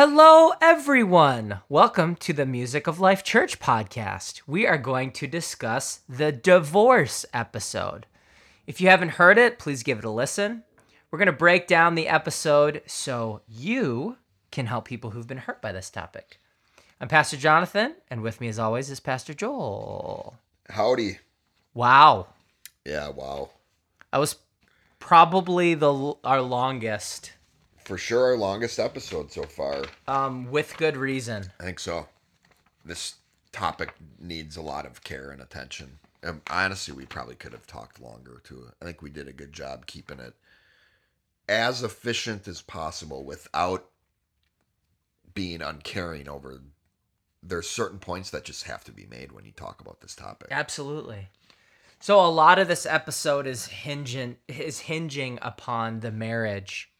Hello, everyone. Welcome to the Music of Life Church podcast. We are going to discuss the divorce episode. If you haven't heard it, please give it a listen. We're going to break down the episode so you can help people who've been hurt by this topic. I'm Pastor Jonathan, and with me, as always, is Pastor Joel. Howdy. Wow, Yeah, wow. that was probably the our longest, For sure our longest episode so far. um, with good reason. I think so. This topic needs a lot of care and attention. And honestly, we probably could have talked longer too. I think we did a good job keeping it as efficient as possible without being uncaring over there's certain points that just have to be made when you talk about this topic. Absolutely. So a lot of this episode is hinging is hinging upon the marriage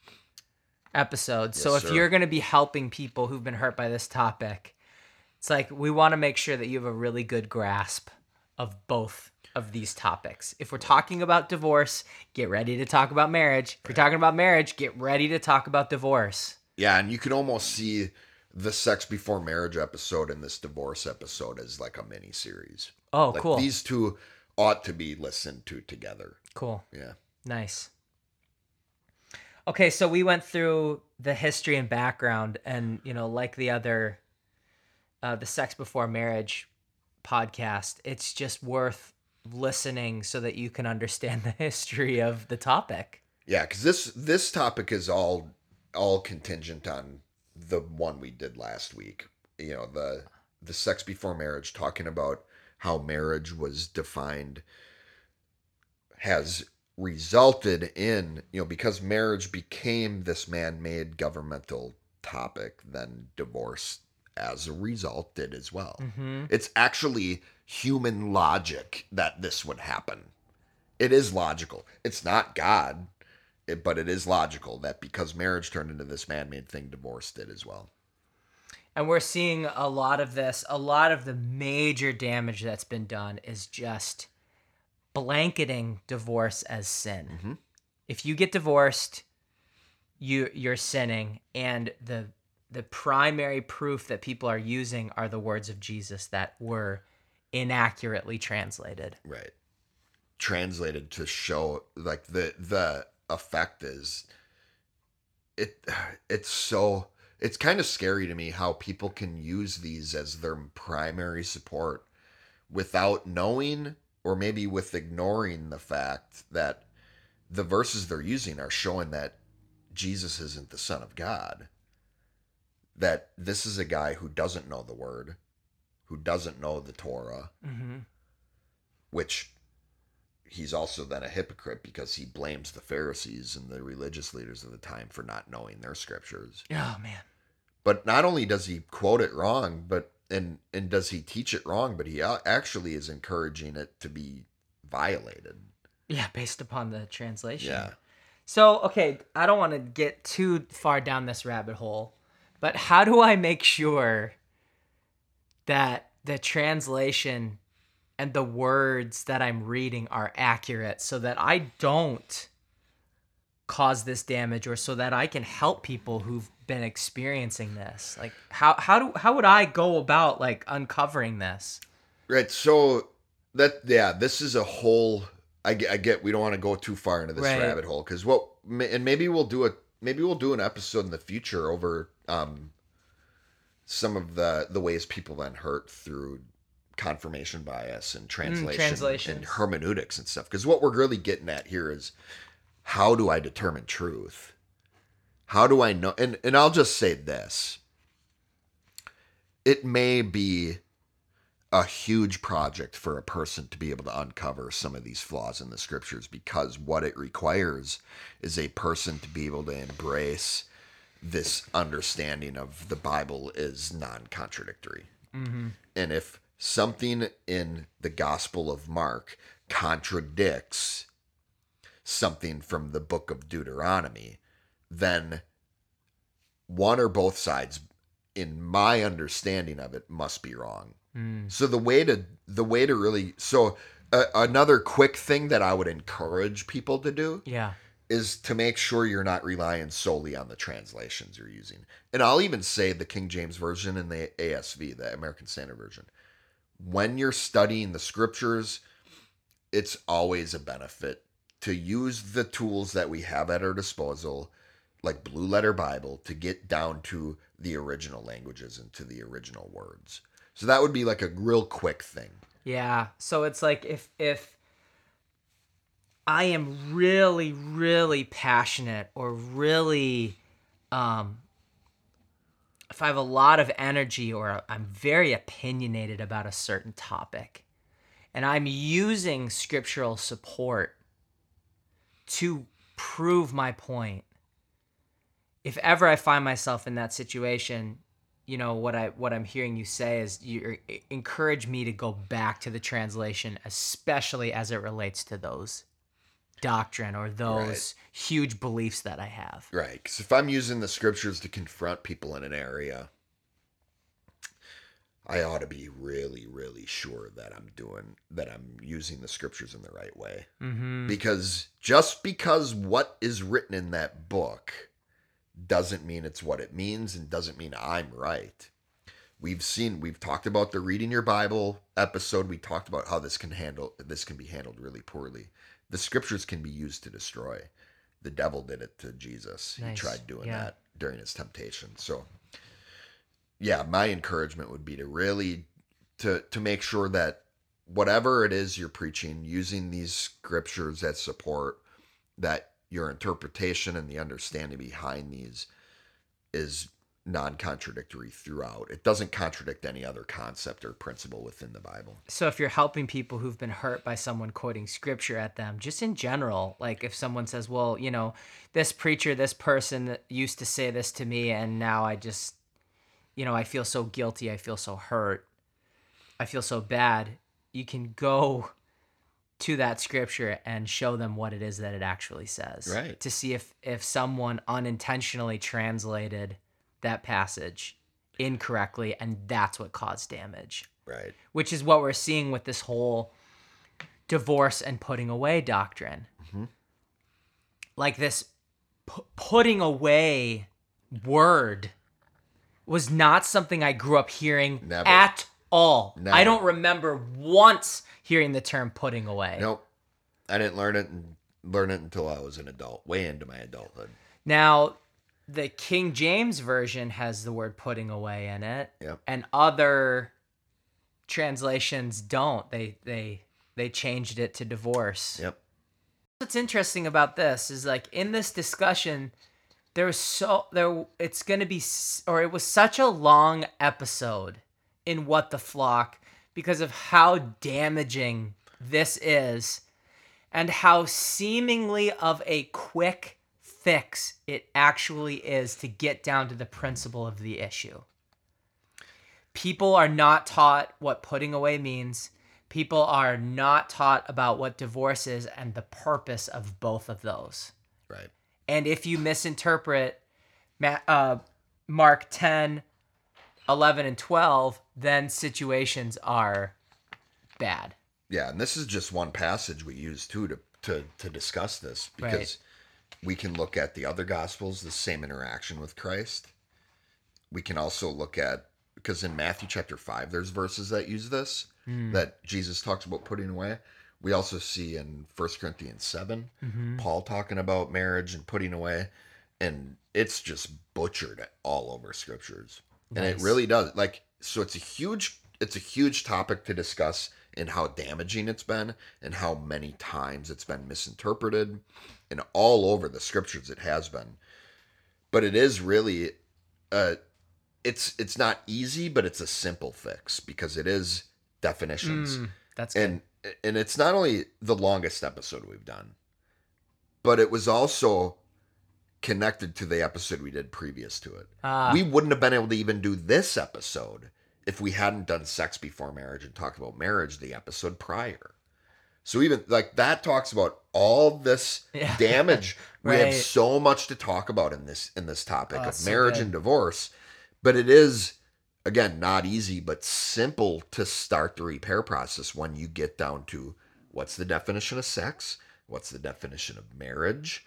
episode. so if sir. you're going to be helping people who've been hurt by this topic, it's like we want to make sure that you have a really good grasp of both of these topics. If we're talking about divorce, get ready to talk about marriage. If you're talking about marriage, get ready to talk about divorce. Yeah, and you can almost see the sex before marriage episode and this divorce episode as like a mini series. Oh, Like cool. these two ought to be listened to together. cool. Yeah. Nice. Okay, so we went through the history and background, and you know, like the other, uh, the sex before marriage podcast, it's just worth listening so that you can understand the history of the topic. Yeah, because this this topic is all all contingent on the one we did last week. You know, the the sex before marriage, talking about how marriage was defined has resulted in, you know, because marriage became this man-made governmental topic, then divorce as a result did as well. Mm-hmm. It's actually human logic that this would happen. It is logical. It's not God, it, but it is logical that because marriage turned into this man made thing, divorce did as well. And we're seeing a lot of this. A lot of the major damage that's been done is just blanketing divorce as sin. Mhm. If you get divorced, you you're sinning, and the the primary proof that people are using are the words of Jesus that were inaccurately translated. Right. Translated to show like the the effect is it it's so it's kind of scary to me how people can use these as their primary support without knowing or maybe with ignoring the fact that the verses they're using are showing that Jesus isn't the son of God. That this is a guy who doesn't know the word, who doesn't know the Torah, Mm-hmm. which he's also then a hypocrite because he blames the Pharisees and the religious leaders of the time for not knowing their scriptures. Oh man. But not only does he quote it wrong, but and and does he teach it wrong, but he actually is encouraging it to be violated. Yeah, based upon the translation. Yeah. So, okay, I don't want to get too far down this rabbit hole, but how do I make sure that the translation and the words that I'm reading are accurate so that I don't cause this damage or so that I can help people who've been experiencing this? Like how how do how would I go about like uncovering this? Right. So that yeah, this is a whole. I get. I get we don't want to go too far into this Right. rabbit hole because what and maybe we'll do a maybe we'll do an episode in the future over um some of the the ways people then hurt through confirmation bias and translation and hermeneutics and stuff. Because what we're really getting at here is how do I determine truth? How do I know? And and I'll just say this. It may be a huge project for a person to be able to uncover some of these flaws in the scriptures because what it requires is a person to be able to embrace this understanding of the Bible is non contradictory. Mm-hmm. And if something in the Gospel of Mark contradicts something from the book of Deuteronomy, then one or both sides, in my understanding of it, must be wrong. Mm. So the way to the way to really so uh, another quick thing that I would encourage people to do Yeah. is to make sure you're not relying solely on the translations you're using. And I'll even say the King James Version and the ASV, the American Standard Version. When you're studying the scriptures, it's always a benefit to use the tools that we have at our disposal, like Blue Letter Bible, to get down to the original languages and to the original words. So that would be like a real quick thing. Yeah. So it's like if if I am really really passionate or really um if I have a lot of energy or I'm very opinionated about a certain topic and I'm using scriptural support to prove my point. If ever I find myself in that situation, you know what I what I'm hearing you say is you encourage me to go back to the translation, especially as it relates to those doctrine or those Right. huge beliefs that I have. Right. Because if I'm using the scriptures to confront people in an area, I ought to be really, really sure that I'm doing, that I'm using the scriptures in the right way. Mm-hmm. Because just because what is written in that book doesn't mean it's what it means and doesn't mean I'm right. We've seen, we've talked about the reading your Bible episode. We talked about how this can handle, this can be handled really poorly. The scriptures can be used to destroy. The devil did it to Jesus. Nice. He tried doing Yeah. that during his temptation. So, yeah, my encouragement would be to really to to make sure that whatever it is you're preaching, using these scriptures that support that your interpretation and the understanding behind these is non-contradictory throughout. It doesn't contradict any other concept or principle within the Bible. So if you're helping people who've been hurt by someone quoting scripture at them, just in general, like if someone says, "Well, you know, this preacher, this person used to say this to me and now I just you know, I feel so guilty, I feel so hurt. I feel so bad." You can go to that scripture and show them what it is that it actually says. Right. To see if if someone unintentionally translated that passage incorrectly and that's what caused damage Right. which is what we're seeing with this whole divorce and putting away doctrine. Mm-hmm. Like this pu- putting away word was not something I grew up hearing Never. at all. Never. I don't remember once hearing the term putting away. Nope. I didn't learn it and learn it until I was an adult, way into my adulthood. Now, the King James version has the word putting away in it, Yep. and other translations don't. They they they changed it to divorce. Yep. What's interesting about this is like in this discussion, there was so there it's gonna be or it was such a long episode in what the flock because of how damaging this is and how seemingly of a quick fix it actually is to get down to the principle of the issue. People are not taught what putting away means. People are not taught about what divorce is and the purpose of both of those. Right. And if you misinterpret Ma- uh, Mark 10, 11, and 12, then situations are bad. Yeah, and this is just one passage we use too to to to discuss this because Right. we can look at the other gospels, the same interaction with Christ. We can also look at because in Matthew chapter 5 there's verses that use this hmm. that Jesus talks about putting away. We also see in 1 Corinthians 7 mm-hmm. Paul talking about marriage and putting away and it's just butchered all over scriptures. And it really does. Like so it's a huge it's a huge topic to discuss and how damaging it's been and how many times it's been misinterpreted and all over the scriptures it has been. But it is really uh it's it's not easy, but it's a simple fix because it is definitions Mm, that's good. and and it's not only the longest episode we've done but it was also connected to the episode we did previous to it Ah. we wouldn't have been able to even do this episode if we hadn't done sex before marriage and talked about marriage the episode prior so even like that talks about all this Yeah. damage we have so much to talk about in this in this topic Oh, of marriage good. and divorce but it is again not easy but simple to start the repair process when you get down to what's the definition of sex what's the definition of marriage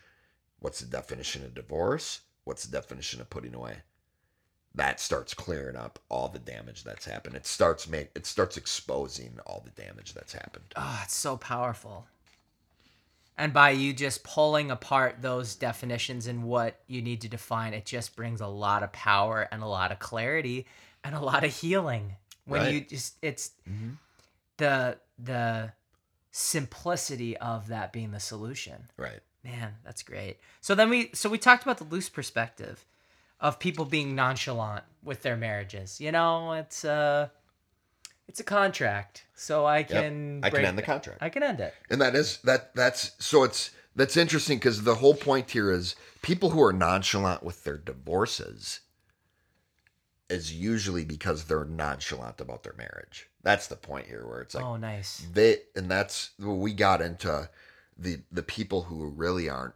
What's the definition of divorce? What's the definition of putting away? That starts clearing up all the damage that's happened. It starts make it starts exposing all the damage that's happened. Oh, it's so powerful. And by you just pulling apart those definitions and what you need to define, it just brings a lot of power and a lot of clarity and a lot of healing. When Right. you just it's mm-hmm. the the simplicity of that being the solution. Right. Man, that's great. So then we so we talked about the loose perspective of people being nonchalant with their marriages. You know, it's uh it's a contract. So I can I can break end the it. contract. I can end it. And that is that that's so it's that's interesting because the whole point here is people who are nonchalant with their divorces is usually because they're nonchalant about their marriage. That's the point here where it's like oh, nice. they and that's where we got into the the people who really aren't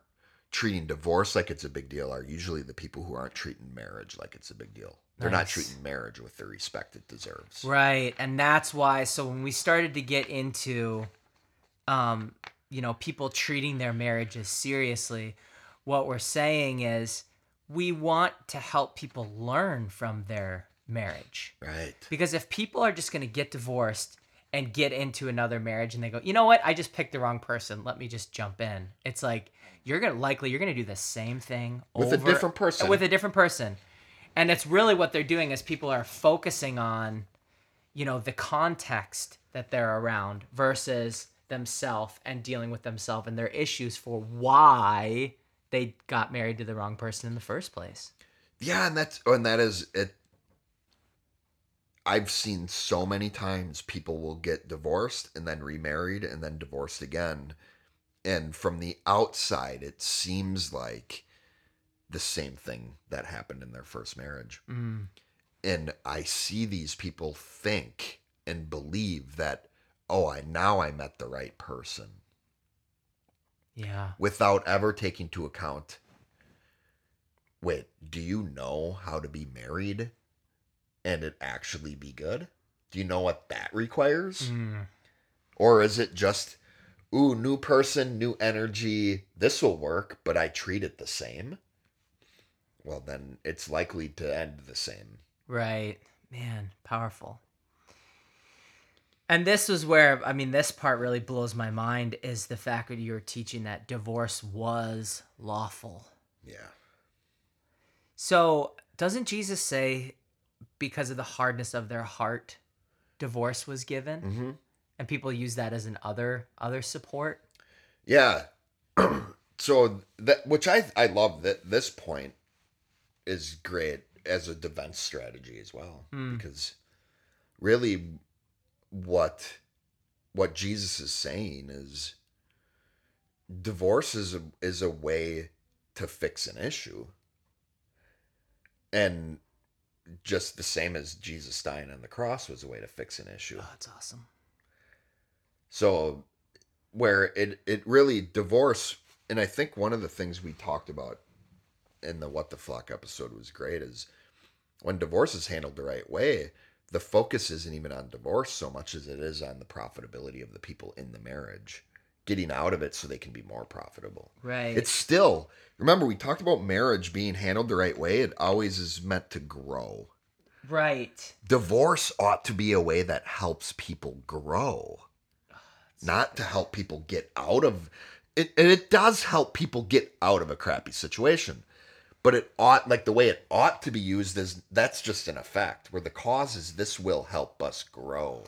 treating divorce like it's a big deal are usually the people who aren't treating marriage like it's a big deal. They're not treating marriage with the respect it deserves. Right. And that's why so when we started to get into um you know people treating their marriages seriously, what we're saying is we want to help people learn from their marriage. Right. Because if people are just going to get divorced and get into another marriage and they go, "You know what? I just picked the wrong person. Let me just jump in." It's like you're to likely you're to do the same thing With a different person. With a different person. And it's really what they're doing is people are focusing on you know, the context that they're around versus themselves and dealing with themselves and their issues for why they got married to the wrong person in the first place. Yeah, and that's and that is it. I've seen so many times people will get divorced and then remarried and then divorced again. And from the outside, it seems like the same thing that happened in their first marriage. Mm. And I see these people think and believe that, oh, I now I met the right person Yeah. without ever taking to account wait, do you know how to be married and it actually be good? Do you know what that requires? Mm. Or is it just, ooh, new person, new energy, this will work, but I treat it the same? Well, then it's likely to end the same. Right. Man, powerful. And this was where I mean this part really blows my mind is the fact that you're teaching that divorce was lawful. Yeah. So, doesn't Jesus say because of the hardness of their heart divorce was given? Mm-hmm. And people use that as an other other support? Yeah. so that which I I love that this point is great as a defense strategy as well Hmm. because really what what Jesus is saying is divorce is a, is a way to fix an issue and just the same as Jesus dying on the cross was a way to fix an issue Oh, that's awesome. so where it it really divorce and I think one of the things we talked about in the what the fuck episode was great is when divorce is handled the right way, the focus isn't even on divorce so much as it is on the profitability of the people in the marriage getting out of it so they can be more profitable. Right. It's still remember we talked about marriage being handled the right way, it always is meant to grow. right. Divorce ought to be a way that helps people grow not to help people get out of it and it does help people get out of a crappy situation but it ought like the way it ought to be used is that's just an effect where the cause is this will help us grow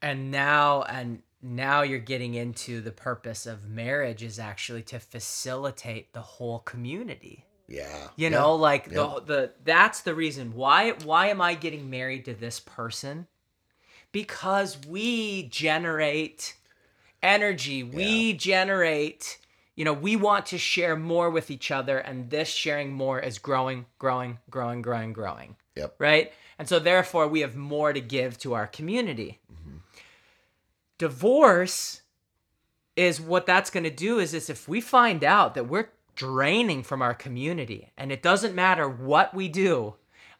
and now and now you're getting into the purpose of marriage is actually to facilitate the whole community. Yeah. You know like yeah. the the that's the reason why why am i getting married to this person? Because we generate energy. We generate you know we want to share more with each other and this sharing more is growing growing growing growing growing. Yep. Right? And so therefore we have more to give to our community. Mm-hmm. Divorce is what that's going to do is, is if we find out that we're draining from our community and it doesn't matter what we do,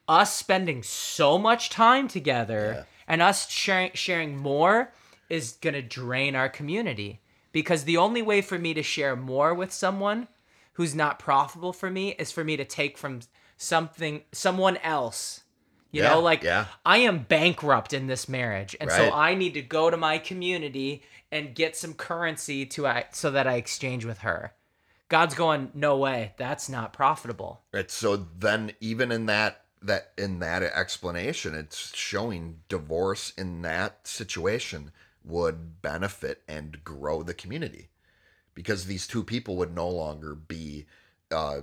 us spending so much time together Yeah. and us sharing sharing more is going to drain our community because the only way for me to share more with someone who's not profitable for me is for me to take from something someone else. You Yeah, know, like yeah. I am bankrupt in this marriage, and so I need to go to my community and get some currency to I so that I exchange with her. God's going, no way, that's not profitable. Right. So then even in that that in that explanation, it's showing divorce in that situation would benefit and grow the community. Because these two people would no longer be uh,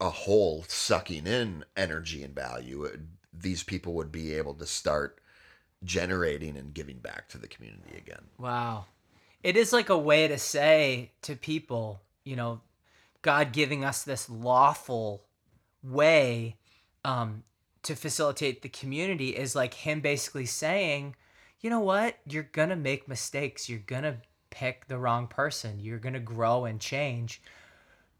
a whole sucking in energy and value. It- these people would be able to start generating and giving back to the community again. Wow. It is like a way to say to people, you know, God giving us this lawful way um, to facilitate the community is like Him basically saying, you know what? You're going to make mistakes. You're going to pick the wrong person. You're going to grow and change.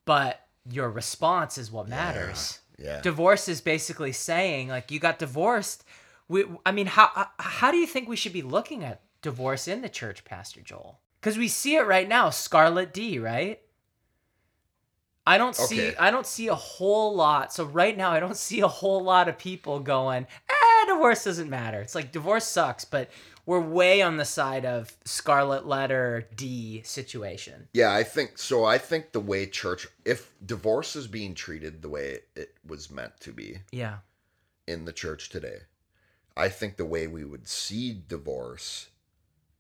But your response is what matters. Yeah. Divorce is basically saying, like, you got divorced. We, I mean, how how do you think we should be looking at divorce in the church, Pastor Joel? Because we see it right now, Scarlet D, right? I don't see I don't see a whole lot. So right now, I don't see a whole lot of people going, "Ah, divorce doesn't matter." It's like divorce sucks, but we're way on the side of Scarlet Letter D situation. Yeah, I think so. I think the way church, if divorce is being treated the way it was meant to be Yeah. in the church today, I think the way we would see divorce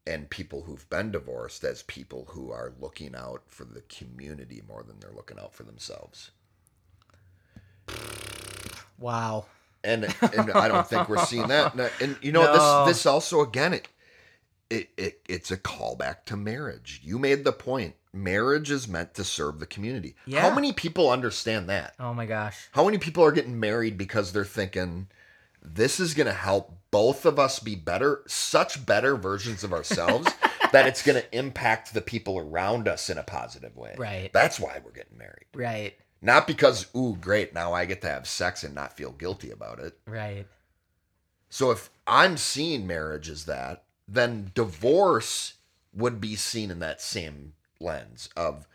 and people who've been divorced as people who are looking out for the community more than they're looking out for themselves. Wow. And and I don't think we're seeing that. And, and, you know No. this this also again it, it it it's a callback to marriage. You made the point. Marriage is meant to serve the community. Yeah. How many people understand that? Oh my gosh. How many people are getting married because they're thinking this is going to help both of us be better, such better versions of ourselves that it's going to impact the people around us in a positive way. Right. That's why we're getting married. Right. Not because, ooh, great, now I get to have sex and not feel guilty about it. Right. So if I'm seeing marriage as that, then divorce would be seen in that same lens of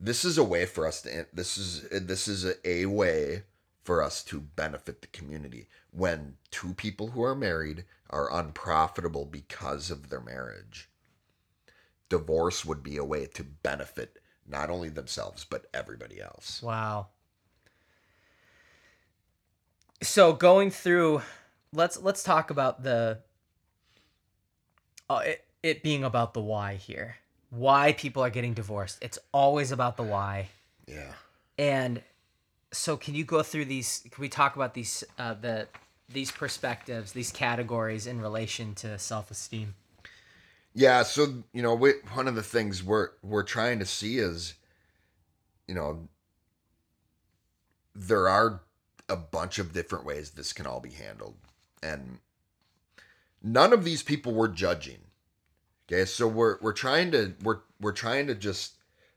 this is a way for us to this is this is a, a way for us to benefit the community when two people who are married are unprofitable because of their marriage divorce would be a way to benefit not only themselves but everybody else Wow. So going through, let's let's talk about the. Uh, it, it being about the why here. Why people are getting divorced. It's always about the why. yeah And so, can you go through these? Can we talk about these uh, the these perspectives, these categories in relation to self esteem? Yeah, so you know, we, one of the things we're we're trying to see is, you know, there are a bunch of different ways this can all be handled, and none of these people we're judging. Okay, so we're we're trying to we're we're trying to just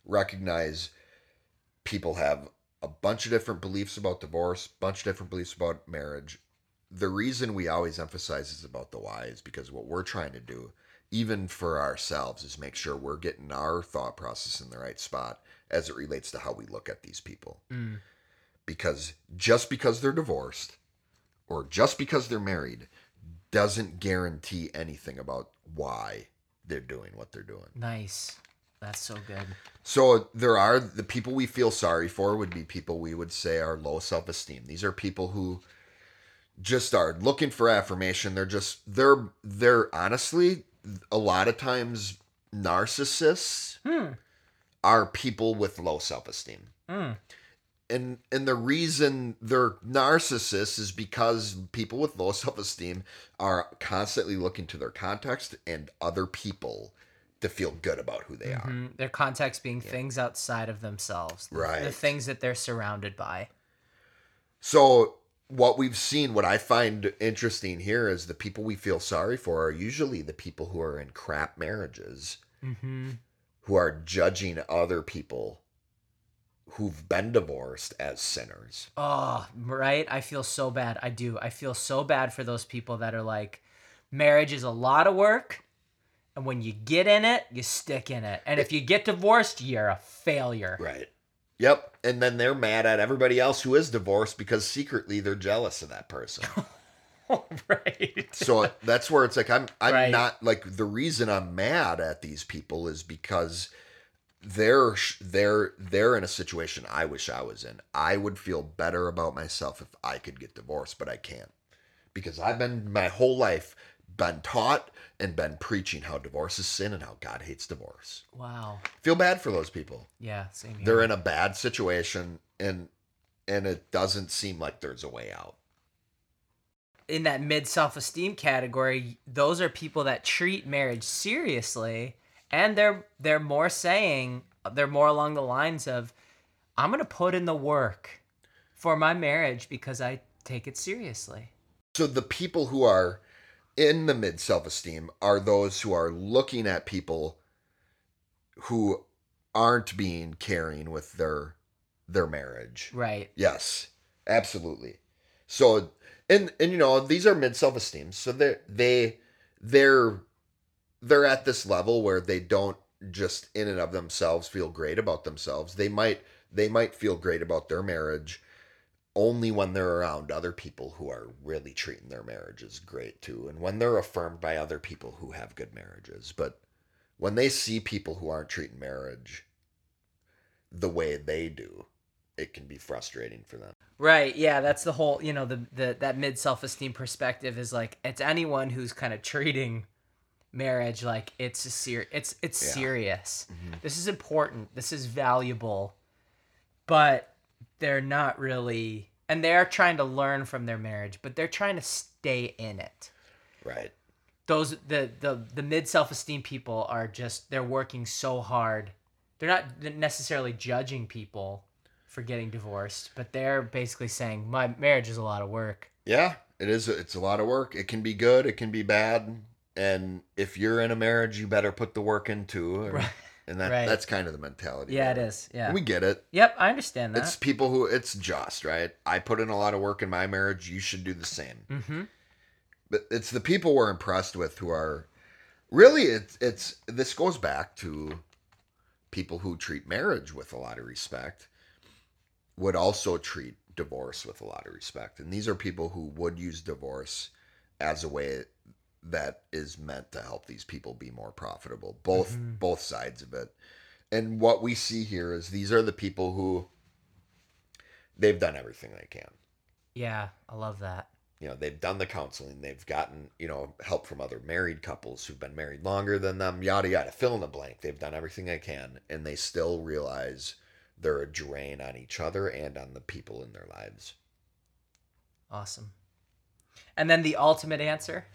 recognize people have a bunch of different beliefs about divorce, bunch of different beliefs about marriage. The reason we always emphasize is about the why is because what we're trying to do even for ourselves is make sure we're getting our thought process in the right spot as it relates to how we look at these people Mm. because just because they're divorced or just because they're married doesn't guarantee anything about why they're doing what they're doing Nice. That's so good. so there are the people we feel sorry for would be people we would say are low self-esteem. These are people who just are looking for affirmation. They're just they're they're honestly a lot of times narcissists Hmm. are people with low self-esteem. Mm. And and the reason they're narcissists is because people with low self-esteem are constantly looking to their context and other people to feel good about who they are. Mhm. Their context being things outside of themselves. The, The things that they're surrounded by. So what we've seen, what I find interesting here is the people we feel sorry for are usually the people who are in crap marriages, Mm-hmm. who are judging other people who've been divorced as sinners. Oh, right. I feel so bad. I do. I feel so bad for those people that are like, marriage is a lot of work. And when you get in it, you stick in it. And if you get divorced, you're a failure. Right. Yep. And then they're mad at everybody else who is divorced because secretly they're jealous of that person. right. so that's where it's like I'm I'm Right. not like the reason I'm mad at these people is because they're they're they're in a situation I wish I was in. I would feel better about myself if I could get divorced, but I can't. Because I've been my whole life been taught and been preaching how divorce is sin and how God hates divorce. Wow. Feel bad for those people. Yeah, same here. They're in a bad situation and and it doesn't seem like there's a way out. in that mid self-esteem category, those are people that treat marriage seriously and they're they're more saying they're more along the lines of I'm going to put in the work for my marriage because I take it seriously. So the people who are in the mid self esteem are those who are looking at people who aren't being caring with their their marriage. Right. Yes, absolutely. So and and you know these are mid self esteem, so they they they're they're at this level where they don't just in and of themselves feel great about themselves. They might they might feel great about their marriage only when they're around other people who are really treating their marriages great too, and when they're affirmed by other people who have good marriages. But when they see people who aren't treating marriage the way they do, it can be frustrating for them. Right. Yeah, that's the whole, you know, the the that mid self-esteem perspective is like it's anyone who's kind of treating marriage like it's a ser- it's it's Yeah. serious. Mm-hmm. This is important. This is valuable. But they're not really and they're trying to learn from their marriage, but they're trying to stay in it. Right. Those the the the mid self-esteem people are just they're working so hard. They're not necessarily judging people for getting divorced, but they're basically saying my marriage is a lot of work. Yeah, it is. It's a lot of work. It can be good. It can be bad. And if you're in a marriage, you better put the work into. And, Right. And that Right. that's kind of the mentality. Yeah, it is. Yeah. We get it. Yep, I understand that. It's people who it's just right. I put in a lot of work in my marriage. You should do the same. mm-hmm. But it's the people we're impressed with who are really. It's it's this goes back to people who treat marriage with a lot of respect would also treat divorce with a lot of respect. And these are people who would use divorce as a way that is meant to help these people be more profitable. Both Mhm. both sides of it. And what we see here is these are the people who they've done everything they can. Yeah, I love that. You know, they've done the counseling, they've gotten, you know, help from other married couples who've been married longer than them, yada yada. Fill in the blank. They've done everything they can and they still realize they're a drain on each other and on the people in their lives. Awesome. And then the ultimate answer.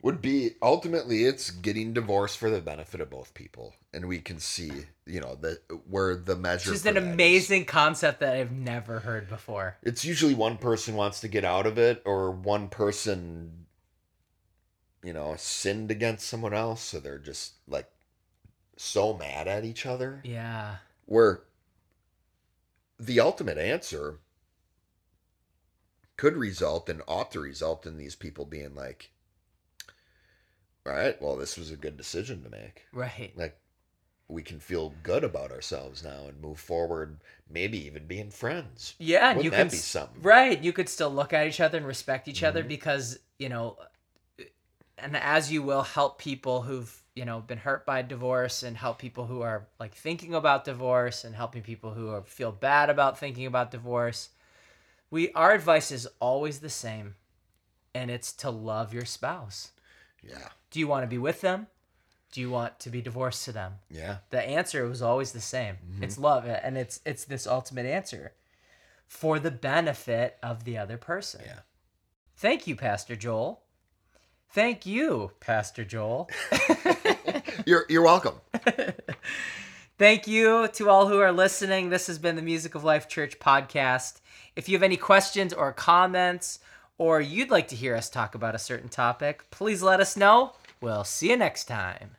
Would be ultimately it's getting divorced for the benefit of both people and we can see you know that where the measure Just an that is. amazing concept that I've never heard before. it's usually one person wants to get out of it or one person you know sinned against someone else so they're just like so mad at each other Yeah. where the ultimate answer could result and ought to result in these people being like all right well this was a good decision to make Right. like we can feel good about ourselves now and move forward maybe even being friends Yeah, Wouldn't you that can be something? right. You could still look at each other and respect each other Mhm. because you know, and as you will help people who've you know been hurt by divorce and help people who are like thinking about divorce and helping people who are, feel bad about thinking about divorce. We our advice is always the same, and it's to love your spouse. yeah Do you want to be with them? Do you want to be divorced to them? yeah the answer was always the same. Mm-hmm. It's love, and it's it's this ultimate answer for the benefit of the other person. Yeah. Thank you, Pastor Joel. Thank you, Pastor Joel. you're you're welcome Thank you to all who are listening. This has been the Music of Life Church podcast. If you have any questions or comments, or you'd like to hear us talk about a certain topic, please let us know. We'll see you next time.